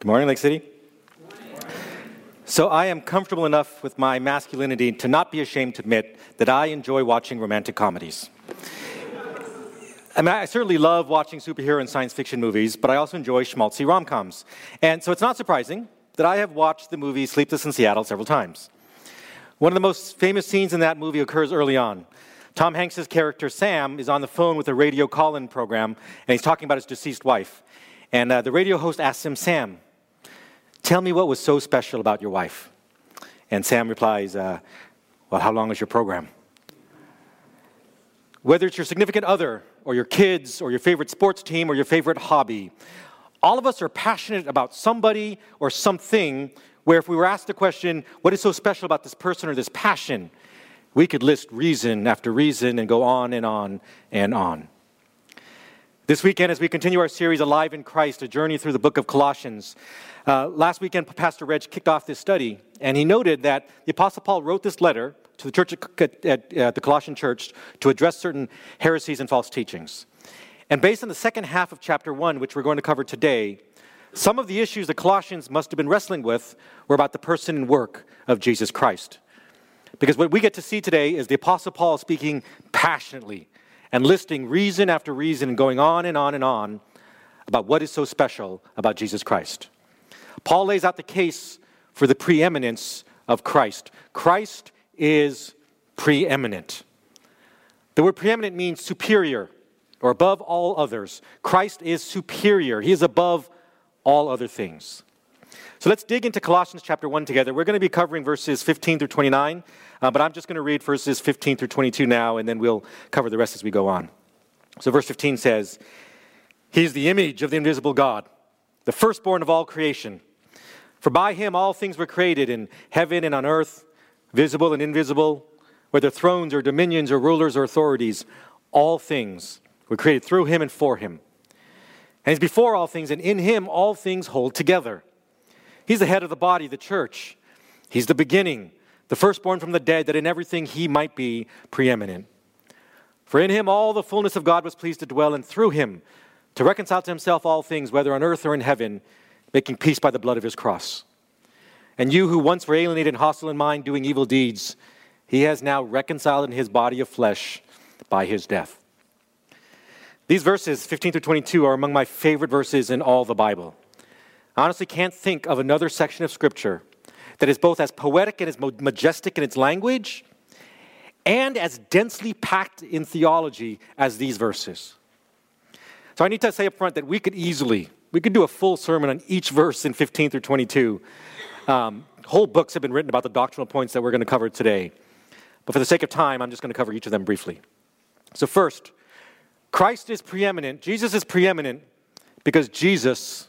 Good morning, Lake City. So, I am comfortable enough with my masculinity to not be ashamed to admit that I enjoy watching romantic comedies. I, mean, I certainly love watching superhero and science fiction movies, but I also enjoy schmaltzy rom coms. And so it's not surprising that I have watched the movie Sleepless in Seattle several times. One of the most famous scenes in that movie occurs early on. Tom Hanks' character Sam is on the phone with a radio call in program, and he's talking about his deceased wife. And uh, the radio host asks him, Sam, tell me what was so special about your wife. And Sam replies, uh, Well, how long is your program? Whether it's your significant other, or your kids, or your favorite sports team, or your favorite hobby, all of us are passionate about somebody or something where if we were asked the question, What is so special about this person or this passion? we could list reason after reason and go on and on and on. This weekend, as we continue our series, Alive in Christ, a journey through the book of Colossians, uh, last weekend, Pastor Reg kicked off this study, and he noted that the Apostle Paul wrote this letter to the church at, at uh, the Colossian church to address certain heresies and false teachings. And based on the second half of chapter 1, which we're going to cover today, some of the issues the Colossians must have been wrestling with were about the person and work of Jesus Christ. Because what we get to see today is the Apostle Paul speaking passionately and listing reason after reason and going on and on and on about what is so special about Jesus Christ. Paul lays out the case for the preeminence of Christ. Christ is preeminent. The word preeminent means superior or above all others. Christ is superior, he is above all other things. So let's dig into Colossians chapter 1 together. We're going to be covering verses 15 through 29, uh, but I'm just going to read verses 15 through 22 now, and then we'll cover the rest as we go on. So, verse 15 says, He is the image of the invisible God, the firstborn of all creation. For by him all things were created in heaven and on earth, visible and invisible, whether thrones or dominions or rulers or authorities, all things were created through him and for him. And he's before all things, and in him all things hold together. He's the head of the body, the church. He's the beginning, the firstborn from the dead, that in everything he might be preeminent. For in him all the fullness of God was pleased to dwell, and through him to reconcile to himself all things, whether on earth or in heaven, making peace by the blood of his cross. And you who once were alienated and hostile in mind, doing evil deeds, he has now reconciled in his body of flesh by his death. These verses, 15 through 22, are among my favorite verses in all the Bible. I honestly can't think of another section of Scripture that is both as poetic and as majestic in its language and as densely packed in theology as these verses. So I need to say up front that we could easily, we could do a full sermon on each verse in 15 through 22. Um, whole books have been written about the doctrinal points that we're going to cover today. But for the sake of time, I'm just going to cover each of them briefly. So, first, Christ is preeminent. Jesus is preeminent because Jesus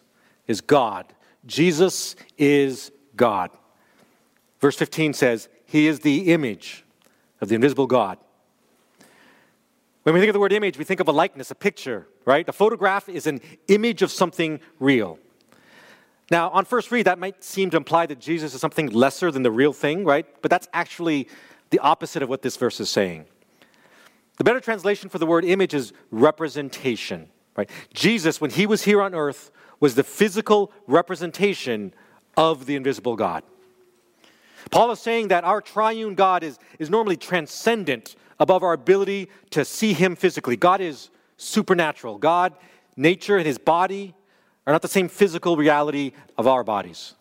is God. Jesus is God. Verse 15 says, He is the image of the invisible God. When we think of the word image, we think of a likeness, a picture, right? A photograph is an image of something real. Now, on first read, that might seem to imply that Jesus is something lesser than the real thing, right? But that's actually the opposite of what this verse is saying. The better translation for the word image is representation, right? Jesus, when he was here on earth, was the physical representation of the invisible God. Paul is saying that our triune God is, is normally transcendent above our ability to see him physically. God is supernatural. God, nature, and his body are not the same physical reality of our bodies.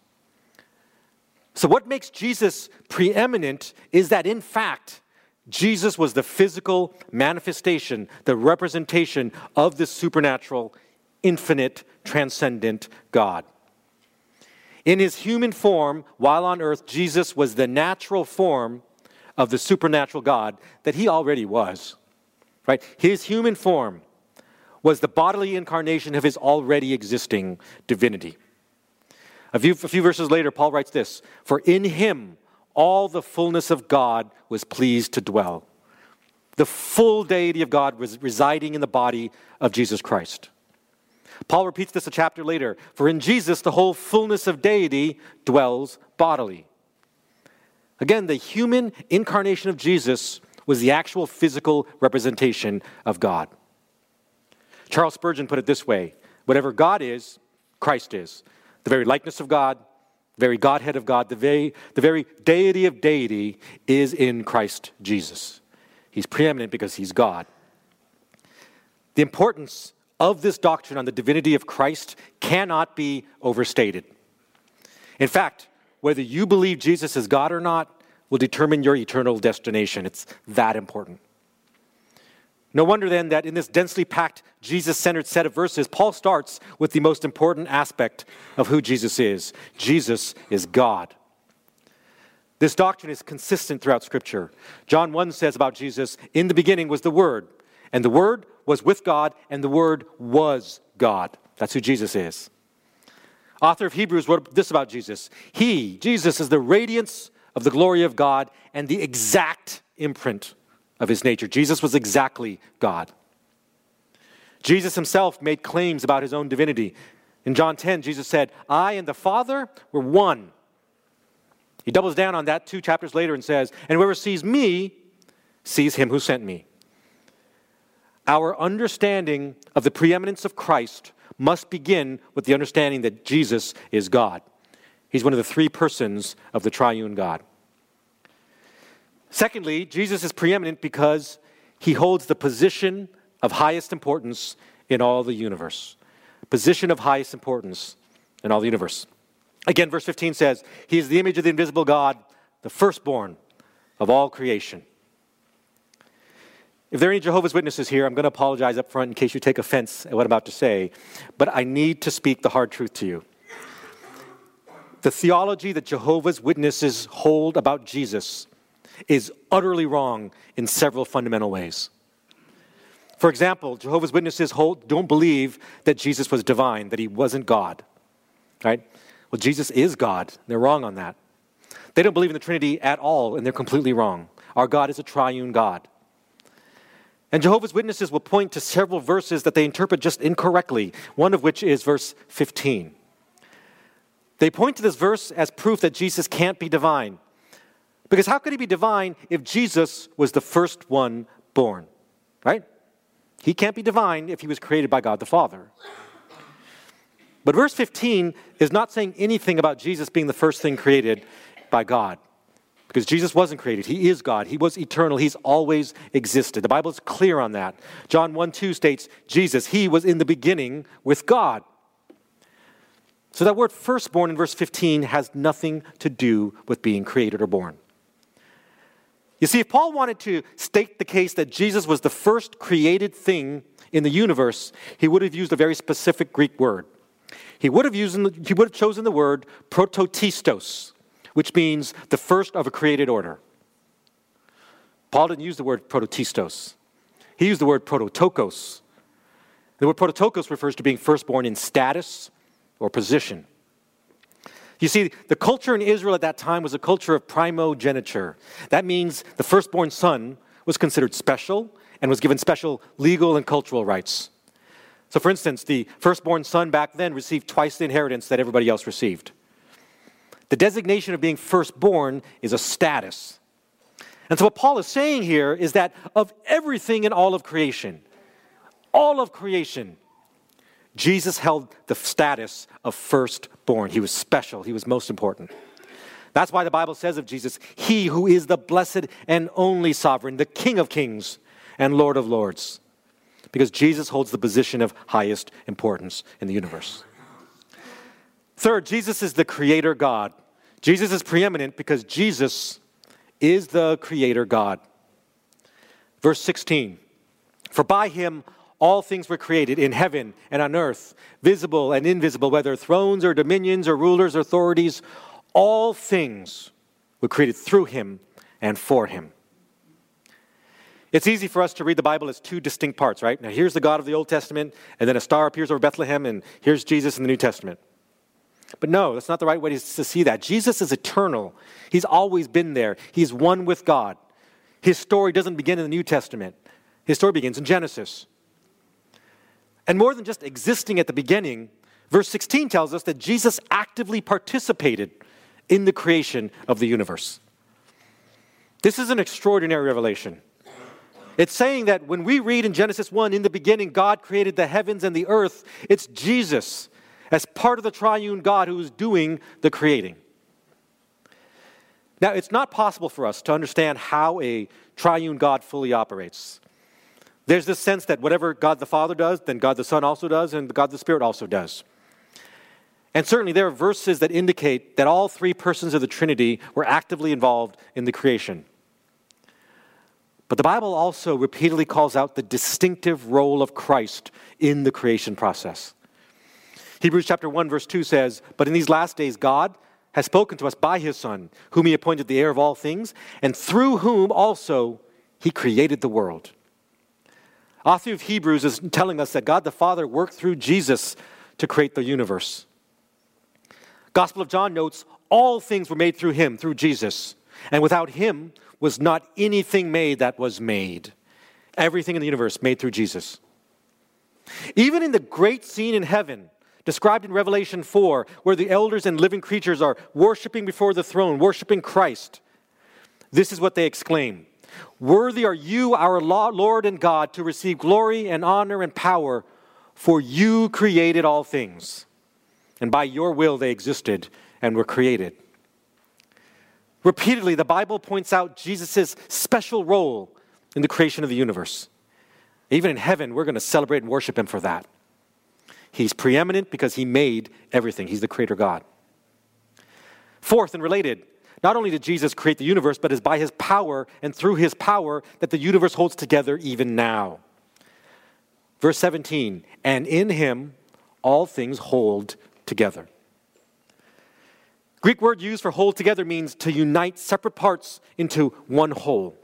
So, what makes Jesus preeminent is that, in fact, Jesus was the physical manifestation, the representation of this supernatural infinite, transcendent God. In his human form, while on earth, Jesus was the natural form of the supernatural God that he already was. Right? His human form was the bodily incarnation of his already existing divinity. A few, a few verses later, Paul writes this For in him all the fullness of God was pleased to dwell. The full deity of God was residing in the body of Jesus Christ. Paul repeats this a chapter later For in Jesus, the whole fullness of deity dwells bodily. Again, the human incarnation of Jesus was the actual physical representation of God. Charles Spurgeon put it this way Whatever God is, Christ is. the very likeness of God, the very Godhead of God, the very, the very deity of deity is in Christ Jesus. He's preeminent because he's God. The importance of this doctrine on the divinity of Christ cannot be overstated. In fact, whether you believe Jesus is God or not will determine your eternal destination. It's that important. No wonder then that in this densely packed, Jesus centered set of verses, Paul starts with the most important aspect of who Jesus is Jesus is God. This doctrine is consistent throughout Scripture. John 1 says about Jesus, In the beginning was the Word, and the Word was with God, and the Word was God. That's who Jesus is. Author of Hebrews wrote this about Jesus He, Jesus, is the radiance of the glory of God and the exact imprint of his nature. Jesus was exactly God. Jesus himself made claims about his own divinity. In John 10, Jesus said, I and the Father were one. He doubles down on that two chapters later and says, And whoever sees me sees him who sent me. Our understanding of the preeminence of Christ must begin with the understanding that Jesus is God. He's one of the three persons of the triune God. Secondly, Jesus is preeminent because he holds the position of highest importance in all the universe. Position of highest importance in all the universe. Again, verse 15 says, He is the image of the invisible God, the firstborn of all creation. If there are any Jehovah's Witnesses here, I'm going to apologize up front in case you take offense at what I'm about to say, but I need to speak the hard truth to you. The theology that Jehovah's Witnesses hold about Jesus is utterly wrong in several fundamental ways. For example, Jehovah's Witnesses hold, don't believe that Jesus was divine, that he wasn't God. Right? Well, Jesus is God. They're wrong on that. They don't believe in the Trinity at all, and they're completely wrong. Our God is a triune God. And Jehovah's Witnesses will point to several verses that they interpret just incorrectly, one of which is verse 15. They point to this verse as proof that Jesus can't be divine. Because how could he be divine if Jesus was the first one born? Right? He can't be divine if he was created by God the Father. But verse 15 is not saying anything about Jesus being the first thing created by God. Because Jesus wasn't created. He is God. He was eternal. He's always existed. The Bible is clear on that. John 1 2 states, Jesus, he was in the beginning with God. So that word firstborn in verse 15 has nothing to do with being created or born. You see, if Paul wanted to state the case that Jesus was the first created thing in the universe, he would have used a very specific Greek word. He would have, used, he would have chosen the word protoktistos, which means the first of a created order. Paul didn't use the word protoktistos. He used the word prototokos. The word prototokos refers to being firstborn in status or position. You see, the culture in Israel at that time was a culture of primogeniture. That means the firstborn son was considered special and was given special legal and cultural rights. So, for instance, the firstborn son back then received twice the inheritance that everybody else received. The designation of being firstborn is a status. And so, what Paul is saying here is that of everything in all of creation, all of creation, Jesus held the status of firstborn. He was special, he was most important. That's why the Bible says of Jesus, He who is the blessed and only sovereign, the King of kings and Lord of lords. Because Jesus holds the position of highest importance in the universe. Third, Jesus is the creator God. Jesus is preeminent because Jesus is the creator God. Verse 16 For by him all things were created in heaven and on earth, visible and invisible, whether thrones or dominions or rulers or authorities, all things were created through him and for him. It's easy for us to read the Bible as two distinct parts, right? Now, here's the God of the Old Testament, and then a star appears over Bethlehem, and here's Jesus in the New Testament. But no, that's not the right way to see that. Jesus is eternal, He's always been there, He's one with God. His story doesn't begin in the New Testament, His story begins in Genesis. And more than just existing at the beginning, verse 16 tells us that Jesus actively participated in the creation of the universe. This is an extraordinary revelation. It's saying that when we read in Genesis 1, in the beginning, God created the heavens and the earth, it's Jesus as part of the triune God who is doing the creating. Now, it's not possible for us to understand how a triune God fully operates. There's this sense that whatever God the Father does, then God the Son also does, and God the Spirit also does. And certainly there are verses that indicate that all three persons of the Trinity were actively involved in the creation. But the Bible also repeatedly calls out the distinctive role of Christ in the creation process. Hebrews chapter 1 verse 2 says, "But in these last days God has spoken to us by his son, whom he appointed the heir of all things, and through whom also he created the world." Author of Hebrews is telling us that God the Father worked through Jesus to create the universe. Gospel of John notes all things were made through him, through Jesus. And without him was not anything made that was made. Everything in the universe made through Jesus. Even in the great scene in heaven, described in Revelation 4, where the elders and living creatures are worshiping before the throne, worshiping Christ, this is what they exclaim Worthy are you, our Lord and God, to receive glory and honor and power, for you created all things and by your will they existed and were created. Repeatedly, the Bible points out Jesus' special role in the creation of the universe. Even in heaven, we're going to celebrate and worship him for that. He's preeminent because he made everything, he's the creator God. Fourth and related, not only did Jesus create the universe, but it's by his power and through his power that the universe holds together even now. Verse 17, and in him all things hold together. Greek word used for hold together means to unite separate parts into one whole.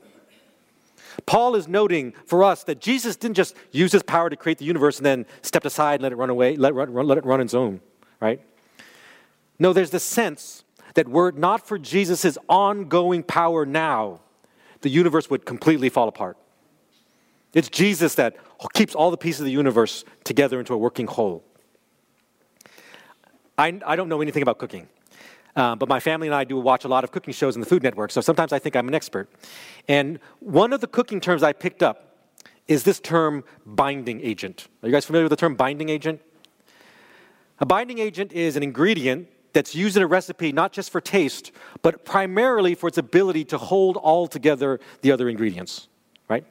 Paul is noting for us that Jesus didn't just use his power to create the universe and then stepped aside and let it run away, let it run, let it run its own, right? No, there's the sense that were it not for Jesus' ongoing power now, the universe would completely fall apart. It's Jesus that keeps all the pieces of the universe together into a working whole. I, I don't know anything about cooking. Uh, but my family and I do watch a lot of cooking shows in the Food Network, so sometimes I think I'm an expert. And one of the cooking terms I picked up is this term binding agent. Are you guys familiar with the term binding agent? A binding agent is an ingredient that's used in a recipe not just for taste, but primarily for its ability to hold all together the other ingredients, right?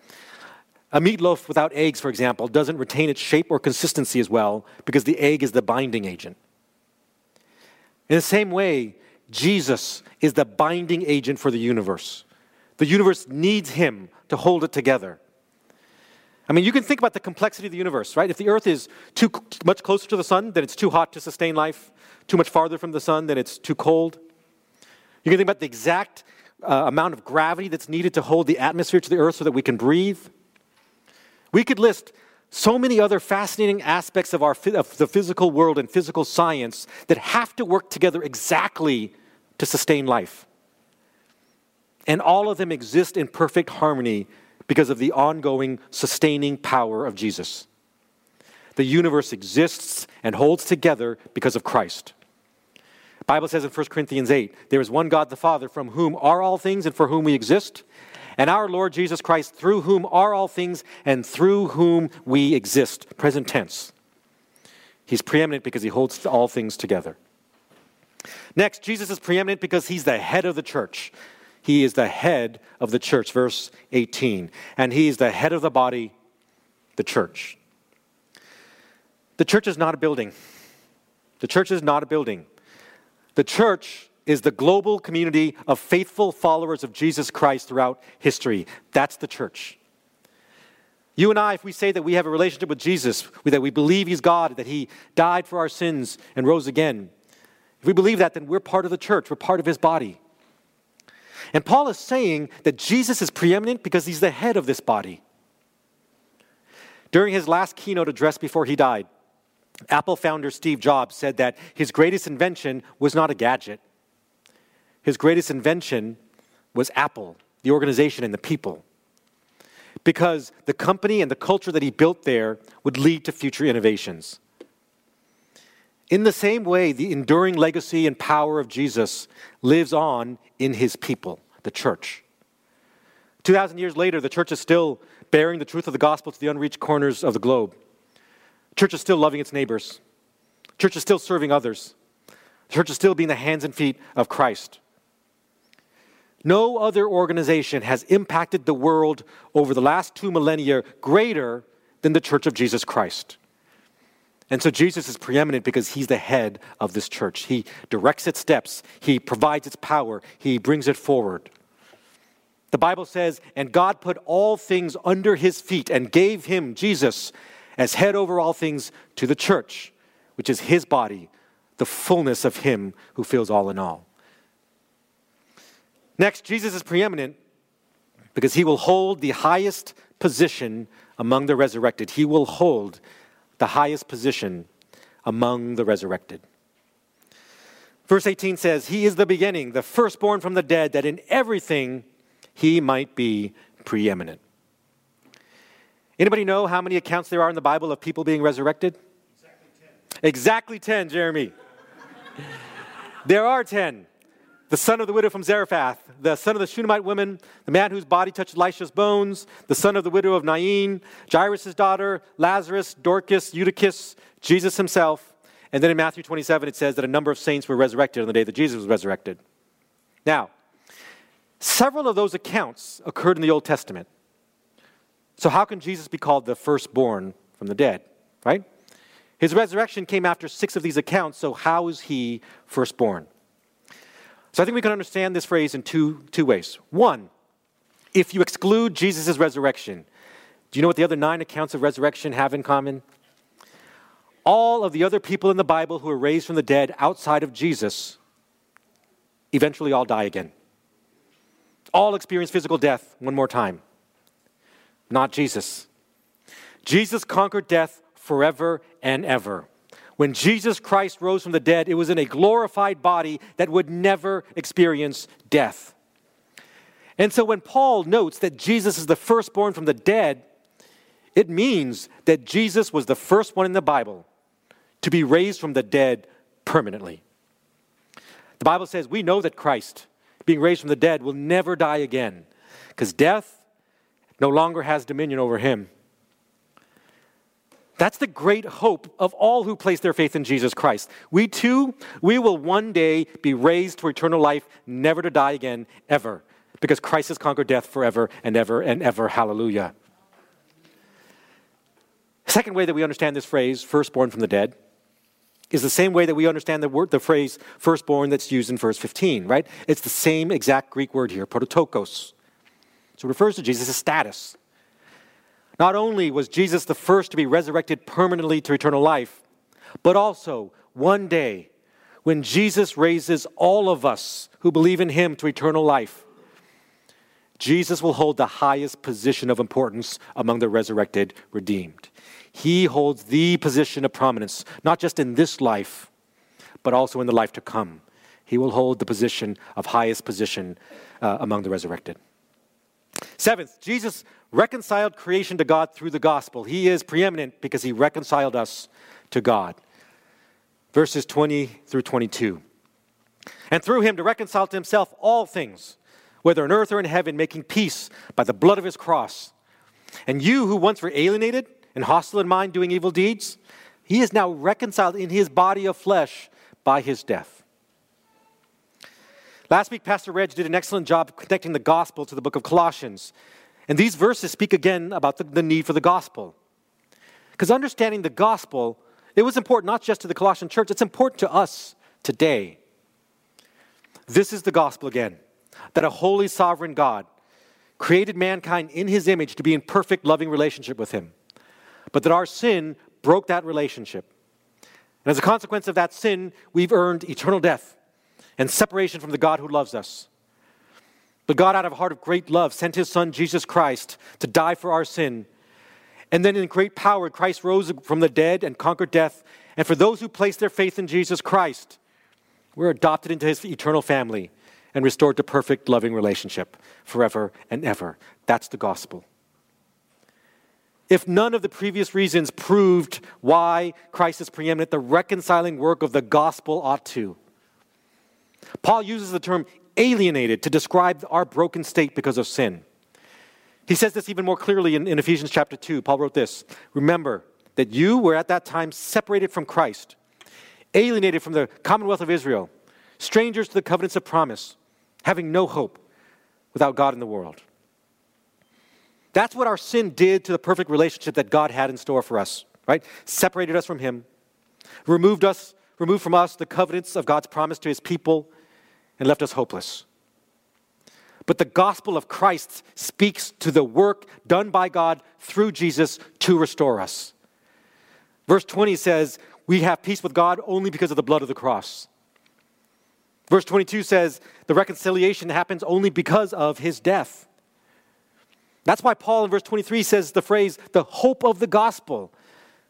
A meatloaf without eggs, for example, doesn't retain its shape or consistency as well because the egg is the binding agent. In the same way, Jesus is the binding agent for the universe. The universe needs him to hold it together. I mean, you can think about the complexity of the universe, right? If the earth is too much closer to the sun, then it's too hot to sustain life. Too much farther from the sun, then it's too cold. You can think about the exact uh, amount of gravity that's needed to hold the atmosphere to the earth so that we can breathe. We could list so many other fascinating aspects of, our, of the physical world and physical science that have to work together exactly to sustain life. And all of them exist in perfect harmony because of the ongoing sustaining power of Jesus. The universe exists and holds together because of Christ. The Bible says in 1 Corinthians 8, there is one God the Father from whom are all things and for whom we exist and our Lord Jesus Christ, through whom are all things and through whom we exist. Present tense. He's preeminent because he holds all things together. Next, Jesus is preeminent because he's the head of the church. He is the head of the church, verse 18. And he is the head of the body, the church. The church is not a building. The church is not a building. The church is the global community of faithful followers of Jesus Christ throughout history. That's the church. You and I, if we say that we have a relationship with Jesus, that we believe He's God, that He died for our sins and rose again, if we believe that, then we're part of the church, we're part of His body. And Paul is saying that Jesus is preeminent because He's the head of this body. During his last keynote address before he died, Apple founder Steve Jobs said that his greatest invention was not a gadget, his greatest invention was Apple, the organization and the people. Because the company and the culture that he built there would lead to future innovations. In the same way, the enduring legacy and power of Jesus lives on in his people, the church. 2,000 years later, the church is still bearing the truth of the gospel to the unreached corners of the globe. Church is still loving its neighbors. church is still serving others. Church is still being the hands and feet of Christ. No other organization has impacted the world over the last two millennia greater than the Church of Jesus Christ. And so Jesus is preeminent because he's the head of this church. He directs its steps, he provides its power, he brings it forward. The Bible says, and God put all things under his feet and gave him, Jesus, as head over all things to the church, which is his body, the fullness of him who fills all in all. Next, Jesus is preeminent because he will hold the highest position among the resurrected. He will hold the highest position among the resurrected. Verse 18 says, He is the beginning, the firstborn from the dead, that in everything he might be preeminent. Anybody know how many accounts there are in the Bible of people being resurrected? Exactly 10. Exactly 10, Jeremy. there are 10 the son of the widow from Zarephath, the son of the Shunammite woman, the man whose body touched Elisha's bones, the son of the widow of Nain, Jairus' daughter, Lazarus, Dorcas, Eutychus, Jesus himself. And then in Matthew 27, it says that a number of saints were resurrected on the day that Jesus was resurrected. Now, several of those accounts occurred in the Old Testament. So, how can Jesus be called the firstborn from the dead, right? His resurrection came after six of these accounts, so how is he firstborn? So I think we can understand this phrase in two, two ways. One, if you exclude Jesus' resurrection, do you know what the other nine accounts of resurrection have in common? All of the other people in the Bible who are raised from the dead outside of Jesus eventually all die again. All experience physical death one more time. Not Jesus. Jesus conquered death forever and ever. When Jesus Christ rose from the dead, it was in a glorified body that would never experience death. And so when Paul notes that Jesus is the firstborn from the dead, it means that Jesus was the first one in the Bible to be raised from the dead permanently. The Bible says we know that Christ, being raised from the dead, will never die again because death no longer has dominion over him. That's the great hope of all who place their faith in Jesus Christ. We too, we will one day be raised to eternal life, never to die again, ever, because Christ has conquered death forever and ever and ever. Hallelujah. Second way that we understand this phrase, firstborn from the dead, is the same way that we understand the word, the phrase firstborn that's used in verse 15, right? It's the same exact Greek word here, prototokos. So it refers to Jesus' status. Not only was Jesus the first to be resurrected permanently to eternal life, but also one day when Jesus raises all of us who believe in him to eternal life, Jesus will hold the highest position of importance among the resurrected redeemed. He holds the position of prominence, not just in this life, but also in the life to come. He will hold the position of highest position uh, among the resurrected. Seventh, Jesus reconciled creation to God through the gospel. He is preeminent because he reconciled us to God. Verses 20 through 22. And through him to reconcile to himself all things, whether on earth or in heaven, making peace by the blood of his cross. And you who once were alienated and hostile in mind, doing evil deeds, he is now reconciled in his body of flesh by his death. Last week, Pastor Reg did an excellent job connecting the gospel to the book of Colossians. And these verses speak again about the, the need for the gospel. Because understanding the gospel, it was important not just to the Colossian church, it's important to us today. This is the gospel again that a holy, sovereign God created mankind in his image to be in perfect, loving relationship with him. But that our sin broke that relationship. And as a consequence of that sin, we've earned eternal death and separation from the God who loves us. But God, out of a heart of great love, sent his son, Jesus Christ, to die for our sin. And then in great power, Christ rose from the dead and conquered death. And for those who place their faith in Jesus Christ, we're adopted into his eternal family and restored to perfect, loving relationship forever and ever. That's the gospel. If none of the previous reasons proved why Christ is preeminent, the reconciling work of the gospel ought to. Paul uses the term alienated to describe our broken state because of sin. He says this even more clearly in, in, Ephesians chapter 2. Paul wrote this Remember that you were at that time separated from Christ, alienated from the commonwealth of Israel, strangers to the covenants of promise, having no hope without God in the world. That's what our sin did to the perfect relationship that God had in store for us, right? Separated us from Him, removed us, removed from us the covenants of God's promise to His people, and left us hopeless. But the gospel of Christ speaks to the work done by God through Jesus to restore us. Verse 20 says, We have peace with God only because of the blood of the cross. Verse 22 says, The reconciliation happens only because of his death. That's why Paul in verse 23 says the phrase, the hope of the gospel,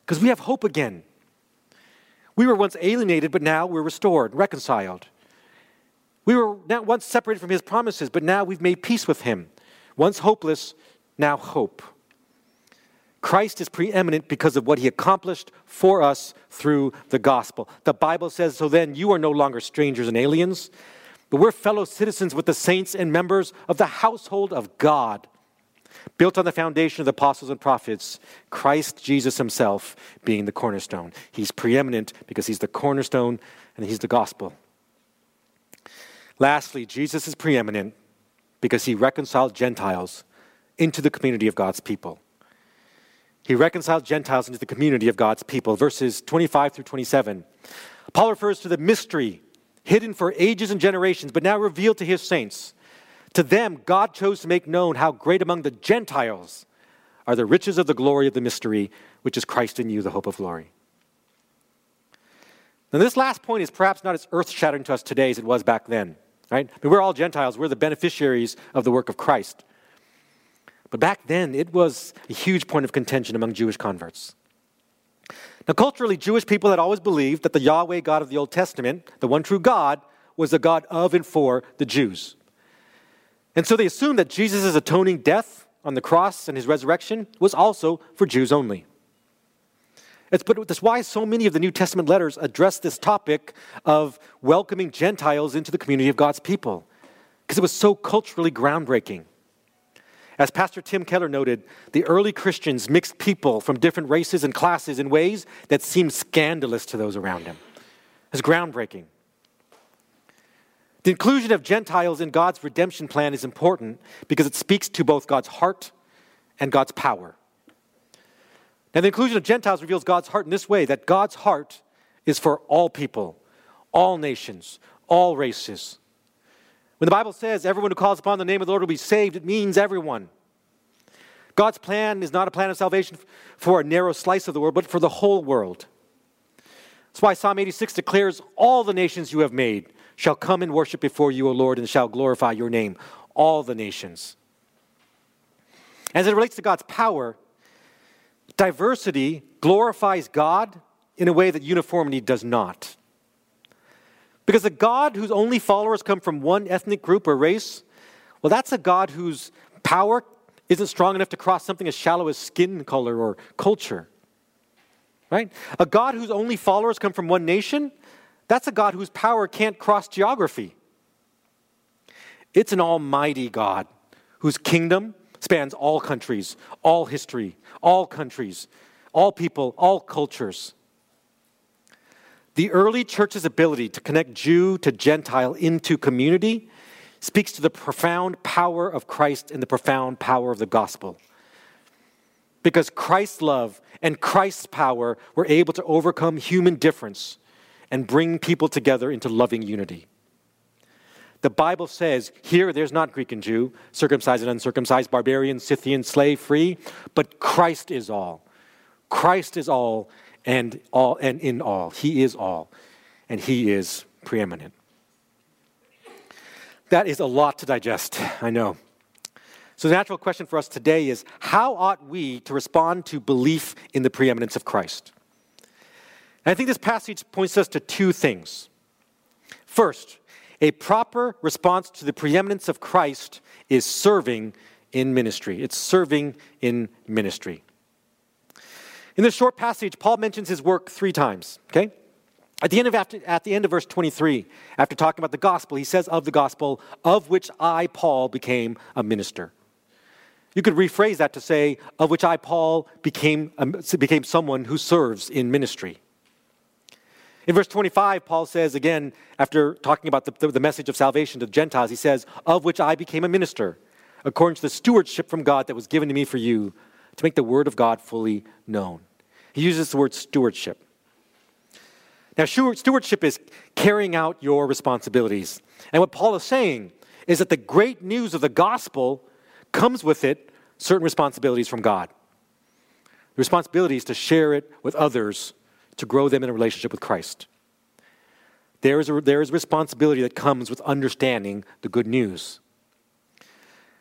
because we have hope again. We were once alienated, but now we're restored, reconciled. We were once separated from his promises, but now we've made peace with him. Once hopeless, now hope. Christ is preeminent because of what he accomplished for us through the gospel. The Bible says, So then you are no longer strangers and aliens, but we're fellow citizens with the saints and members of the household of God built on the foundation of the apostles and prophets, Christ Jesus himself being the cornerstone. He's preeminent because he's the cornerstone and he's the gospel. Lastly, Jesus is preeminent because he reconciled Gentiles into the community of God's people. He reconciled Gentiles into the community of God's people. Verses 25 through 27. Paul refers to the mystery hidden for ages and generations, but now revealed to his saints. To them, God chose to make known how great among the Gentiles are the riches of the glory of the mystery, which is Christ in you, the hope of glory. Now, this last point is perhaps not as earth shattering to us today as it was back then, right? I mean, we're all Gentiles, we're the beneficiaries of the work of Christ. But back then, it was a huge point of contention among Jewish converts. Now, culturally, Jewish people had always believed that the Yahweh God of the Old Testament, the one true God, was the God of and for the Jews. And so they assumed that Jesus' atoning death on the cross and his resurrection was also for Jews only. It's, but that's why so many of the New Testament letters address this topic of welcoming Gentiles into the community of God's people, because it was so culturally groundbreaking. As Pastor Tim Keller noted, the early Christians mixed people from different races and classes in ways that seemed scandalous to those around him. It's groundbreaking. The inclusion of Gentiles in God's redemption plan is important because it speaks to both God's heart and God's power. Now, the inclusion of Gentiles reveals God's heart in this way that God's heart is for all people, all nations, all races. When the Bible says everyone who calls upon the name of the Lord will be saved, it means everyone. God's plan is not a plan of salvation for a narrow slice of the world, but for the whole world. That's why Psalm 86 declares, All the nations you have made shall come and worship before you, O Lord, and shall glorify your name, all the nations. As it relates to God's power, diversity glorifies God in a way that uniformity does not. Because a God whose only followers come from one ethnic group or race, well, that's a God whose power isn't strong enough to cross something as shallow as skin color or culture. Right? A God whose only followers come from one nation, that's a God whose power can't cross geography. It's an almighty God whose kingdom spans all countries, all history, all countries, all people, all cultures. The early church's ability to connect Jew to Gentile into community speaks to the profound power of Christ and the profound power of the gospel. Because Christ's love and Christ's power were able to overcome human difference and bring people together into loving unity. The Bible says here there's not Greek and Jew, circumcised and uncircumcised, barbarian, Scythian, slave, free, but Christ is all. Christ is all and all and in all. He is all, and he is preeminent. That is a lot to digest, I know. So, the natural question for us today is how ought we to respond to belief in the preeminence of Christ? And I think this passage points us to two things. First, a proper response to the preeminence of Christ is serving in ministry. It's serving in ministry. In this short passage, Paul mentions his work three times, okay? At the, end of after, at the end of verse 23, after talking about the gospel, he says of the gospel, of which I, Paul, became a minister. You could rephrase that to say, of which I, Paul, became, um, became someone who serves in ministry. In verse 25, Paul says again, after talking about the, the, message of salvation to the Gentiles, he says, Of which I became a minister, according to the stewardship from God that was given to me for you, to make the word of God fully known. He uses the word stewardship. Now, stewardship is carrying out your responsibilities. And what Paul is saying is that the great news of the gospel comes with it certain responsibilities from God. The responsibility is to share it with others to grow them in a relationship with Christ. There is, a, there is responsibility that comes with understanding the good news.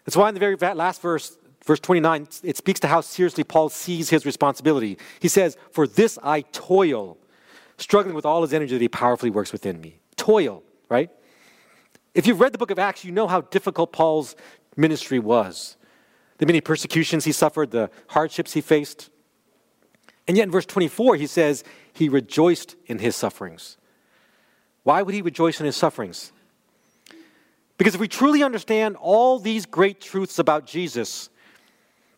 That's why in the very last verse, verse 29, it speaks to how seriously Paul sees his responsibility. He says, For this I toil, struggling with all his energy that he powerfully works within me. Toil, right? If you've read the book of Acts, you know how difficult Paul's ministry was. The many persecutions he suffered, the hardships he faced. And yet in verse 24, he says he rejoiced in his sufferings. Why would he rejoice in his sufferings? Because if we truly understand all these great truths about Jesus,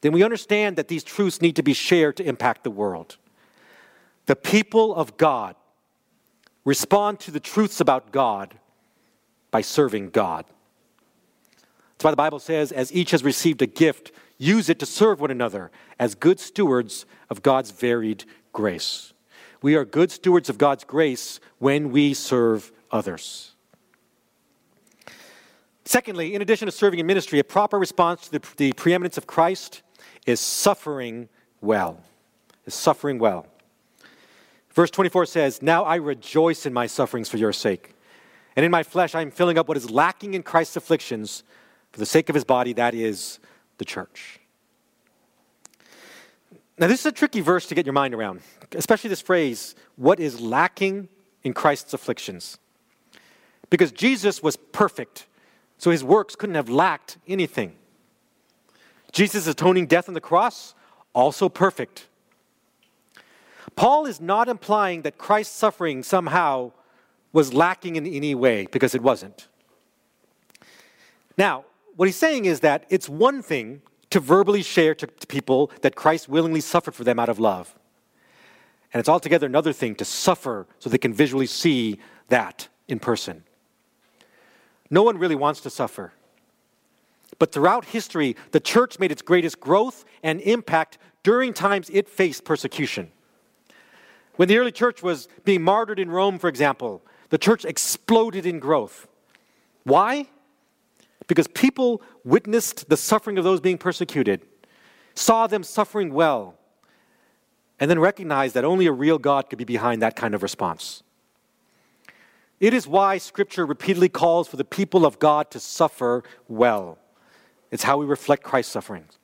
then we understand that these truths need to be shared to impact the world. The people of God respond to the truths about God by serving God. That's why the Bible says, as each has received a gift, use it to serve one another as good stewards of God's varied grace. We are good stewards of God's grace when we serve others. Secondly, in addition to serving in ministry, a proper response to the, the preeminence of Christ is suffering well. Is suffering well. Verse 24 says, Now I rejoice in my sufferings for your sake. And in my flesh I am filling up what is lacking in Christ's afflictions for the sake of his body, that is the church. Now, this is a tricky verse to get your mind around, especially this phrase, what is lacking in Christ's afflictions? Because Jesus was perfect, so his works couldn't have lacked anything. Jesus' atoning death on the cross, also perfect. Paul is not implying that Christ's suffering somehow was lacking in any way, because it wasn't. Now, what he's saying is that it's one thing to verbally share to, people that Christ willingly suffered for them out of love. And it's altogether another thing to suffer so they can visually see that in person. No one really wants to suffer. But throughout history, the church made its greatest growth and impact during times it faced persecution. When the early church was being martyred in Rome, for example, the church exploded in growth. Why? because people witnessed the suffering of those being persecuted, saw them suffering well, and then recognize that only a real God could be behind that kind of response. It is why Scripture repeatedly calls for the people of God to suffer well. It's how we reflect Christ's sufferings.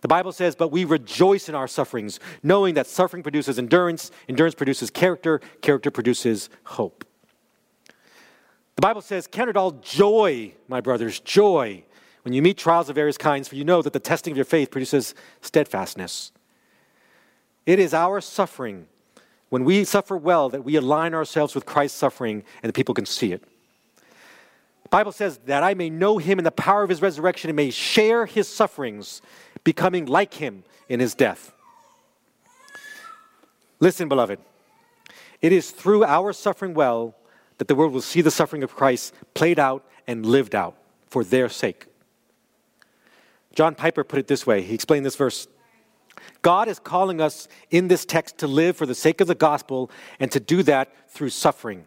The Bible says, But we rejoice in our sufferings, knowing that suffering produces endurance, endurance produces character, character produces hope. The Bible says, Count it all joy, my brothers, joy, when you meet trials of various kinds, for you know that the testing of your faith produces steadfastness. It is our suffering, when we suffer well, that we align ourselves with Christ's suffering and the people can see it. The Bible says that I may know him in the power of his resurrection and may share his sufferings, becoming like him in his death. Listen, beloved, it is through our suffering well that the world will see the suffering of Christ played out and lived out for their sake. John Piper put it this way he explained this verse God is calling us in this text to live for the sake of the gospel and to do that through suffering.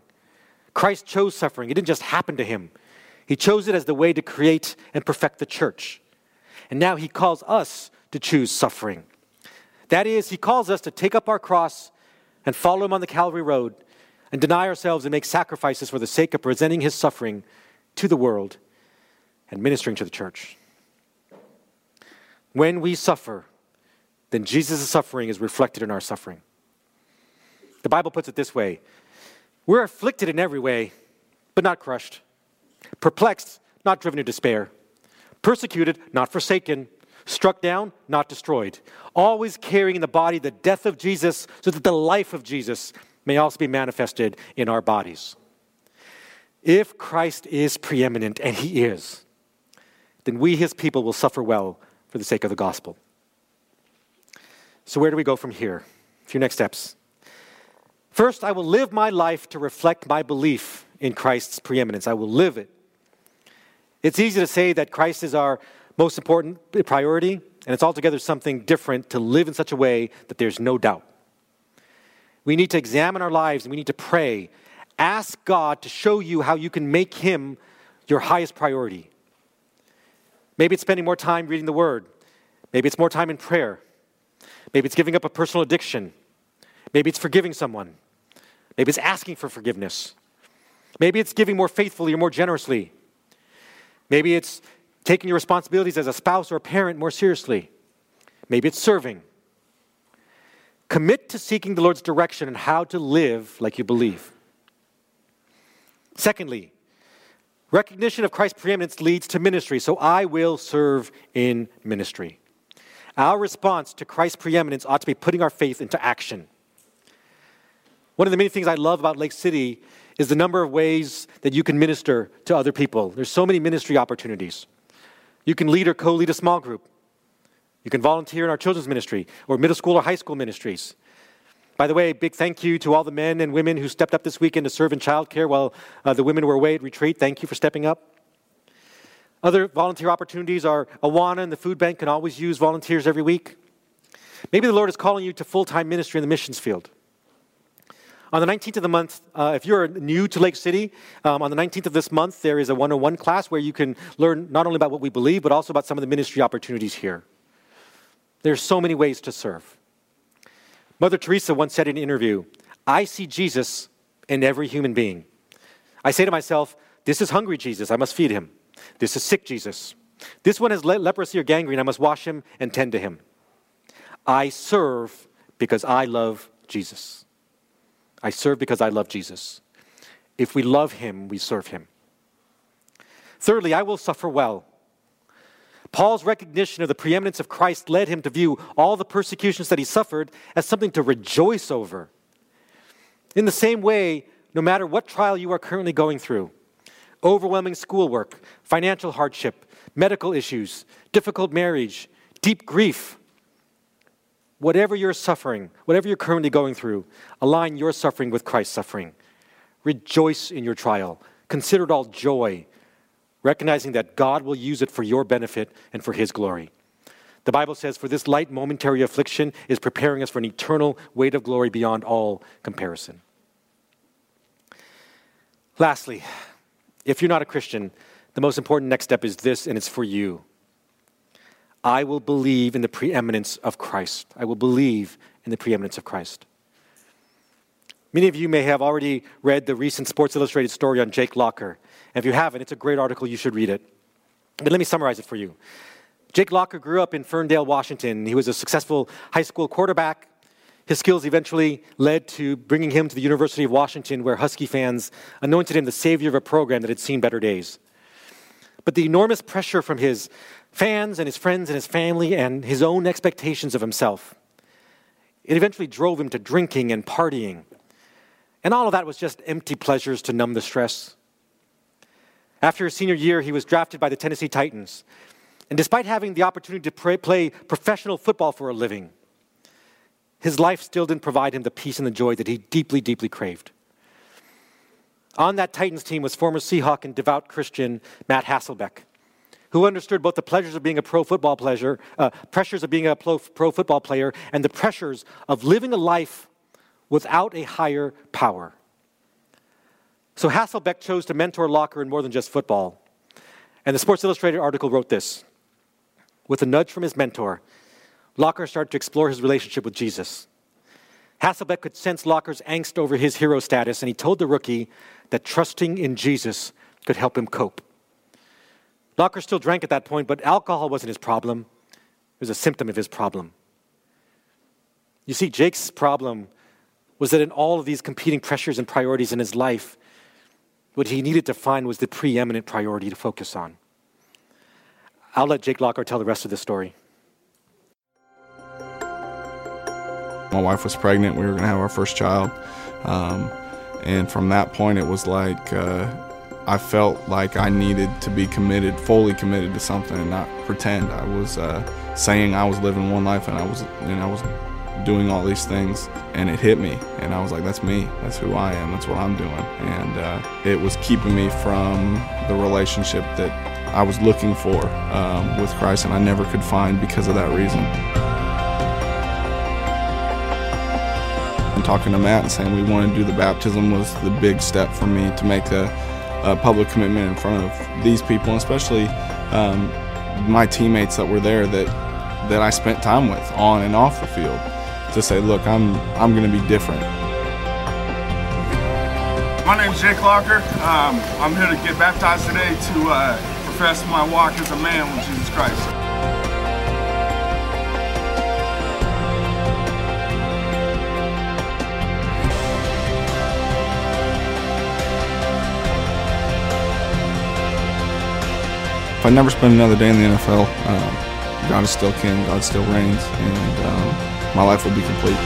Christ chose suffering, it didn't just happen to him. He chose it as the way to create and perfect the church. And now he calls us to choose suffering. That is, he calls us to take up our cross and follow him on the Calvary Road and deny ourselves and make sacrifices for the sake of presenting his suffering to the world and ministering to the church. When we suffer, then Jesus' suffering is reflected in our suffering. The Bible puts it this way We're afflicted in every way, but not crushed, perplexed, not driven to despair, persecuted, not forsaken, struck down, not destroyed, always carrying in the body the death of Jesus so that the life of Jesus may also be manifested in our bodies. If Christ is preeminent, and he is, then we, his people, will suffer well for the sake of the gospel. So, where do we go from here? A few next steps. First, I will live my life to reflect my belief in Christ's preeminence. I will live it. It's easy to say that Christ is our most important priority, and it's altogether something different to live in such a way that there's no doubt. We need to examine our lives and we need to pray. Ask God to show you how you can make Him your highest priority. Maybe it's spending more time reading the Word. Maybe it's more time in prayer. Maybe it's giving up a personal addiction. Maybe it's forgiving someone. Maybe it's asking for forgiveness. Maybe it's giving more faithfully or more generously. Maybe it's taking your responsibilities as a spouse or a parent more seriously. Maybe it's serving. Commit to seeking the Lord's direction and how to live like you believe. Secondly, recognition of Christ's preeminence leads to ministry, so I will serve in ministry. Our response to Christ's preeminence ought to be putting our faith into action. One of the many things I love about Lake City is the number of ways that you can minister to other people. There's so many ministry opportunities. You can lead or co lead a small group. You can volunteer in our children's ministry or middle school or high school ministries. By the way, big thank you to all the men and women who stepped up this weekend to serve in childcare while uh, the women were away at retreat. Thank you for stepping up. Other volunteer opportunities are Awana and the food bank can always use volunteers every week. Maybe the Lord is calling you to full time ministry in the missions field. On the 19th of the month, uh, if you're new to Lake City, um, on the 19th of this month, there is a 101 class where you can learn not only about what we believe, but also about some of the ministry opportunities here. There's so many ways to serve. Mother Teresa once said in an interview, I see Jesus in every human being. I say to myself, this is hungry Jesus, I must feed him. This is sick Jesus. This one has le- leprosy or gangrene, I must wash him and tend to him. I serve because I love Jesus. I serve because I love Jesus. If we love him, we serve him. Thirdly, I will suffer well. Paul's recognition of the preeminence of Christ led him to view all the persecutions that he suffered as something to rejoice over. In the same way, no matter what trial you are currently going through overwhelming schoolwork, financial hardship, medical issues, difficult marriage, deep grief whatever you're suffering, whatever you're currently going through, align your suffering with Christ's suffering. Rejoice in your trial. Consider it all joy, recognizing that God will use it for your benefit and for His glory. The Bible says, For this light momentary affliction is preparing us for an eternal weight of glory beyond all comparison. Lastly, if you're not a Christian, the most important next step is this, and it's for you. I will believe in the preeminence of Christ. I will believe in the preeminence of Christ. Many of you may have already read the recent Sports Illustrated story on Jake Locker. And if you haven't, it's a great article, you should read it. But let me summarize it for you. Jake Locker grew up in Ferndale, Washington. He was a successful high school quarterback. His skills eventually led to bringing him to the University of Washington, where Husky fans anointed him the savior of a program that had seen better days. But the enormous pressure from his fans and his friends and his family and his own expectations of himself. It eventually drove him to drinking and partying. And all of that was just empty pleasures to numb the stress. After his senior year, he was drafted by the Tennessee Titans. And despite having the opportunity to play professional football for a living, his life still didn't provide him the peace and the joy that he deeply, deeply craved. On that Titans team was former Seahawk and devout Christian Matt Hasselbeck who understood both the pleasures of being a pro football pleasure, uh, pressures of being a pro, pro football player, and the pressures of living a life without a higher power. So Hasselbeck chose to mentor Locker in more than just football. And the Sports Illustrated article wrote this With a nudge from his mentor, Locker started to explore his relationship with Jesus. Hasselbeck could sense Locker's angst over his hero status, and he told the rookie that trusting in Jesus could help him cope. Locker still drank at that point, but alcohol wasn't his problem. It was a symptom of his problem. You see, Jake's problem was that in all of these competing pressures and priorities in his life, what he needed to find was the preeminent priority to focus on. I'll let Jake Locker tell the rest of the story. My wife was pregnant. We were going to have our first child. Um, and from that point, it was like, uh, I felt like I needed to be committed, fully committed to something, and not pretend. I was uh, saying I was living one life, and I was, and I was doing all these things, and it hit me. And I was like, that's me. That's who I am. That's what I'm doing. And uh, it was keeping me from the relationship that I was looking for um, with Christ, and I never could find because of that reason. And talking to Matt and saying we want to do the baptism was the big step for me to make a, a public commitment in front of these people, and especially um, my teammates that were there that that I spent time with on and off the field to say, look, I'm I'm going to be different. My name is Jake Locker. Um, I'm here to get baptized today to uh, profess my walk as a man with Jesus Christ. If I never spend another day in the NFL, um, God is still king, God still reigns, and um, my life will be complete.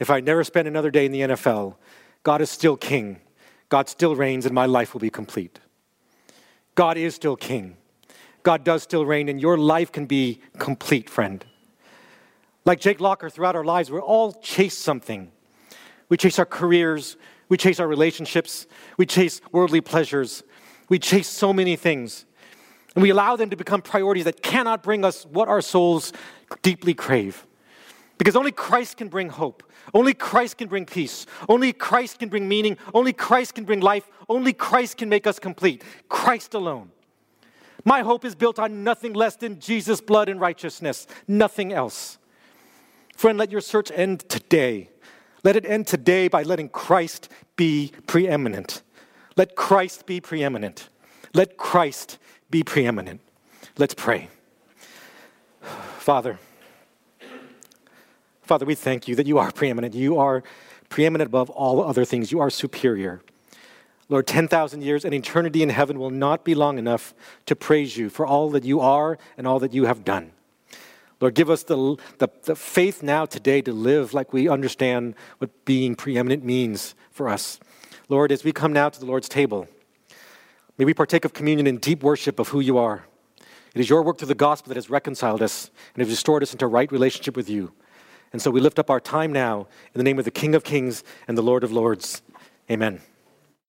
If I never spend another day in the NFL, God is still king. God still reigns, and my life will be complete. God is still king. God does still reign, and your life can be complete, friend. Like Jake Locker, throughout our lives, we all chase something. We chase our careers, we chase our relationships. We chase worldly pleasures. We chase so many things. And we allow them to become priorities that cannot bring us what our souls deeply crave. Because only Christ can bring hope. Only Christ can bring peace. Only Christ can bring meaning. Only Christ can bring life. Only Christ can make us complete. Christ alone. My hope is built on nothing less than Jesus' blood and righteousness, nothing else. Friend, let your search end today let it end today by letting Christ be preeminent. Let Christ be preeminent. Let Christ be preeminent. Let's pray. Father, Father, we thank you that you are preeminent. You are preeminent above all other things. You are superior. Lord, 10,000 years and eternity in heaven will not be long enough to praise you for all that you are and all that you have done. Lord, give us the, the, the, faith now today to live like we understand what being preeminent means for us. Lord, as we come now to the Lord's table, may we partake of communion in deep worship of who you are. It is your work through the gospel that has reconciled us and has restored us into right relationship with you. And so we lift up our time now in the name of the King of Kings and the Lord of Lords. Amen.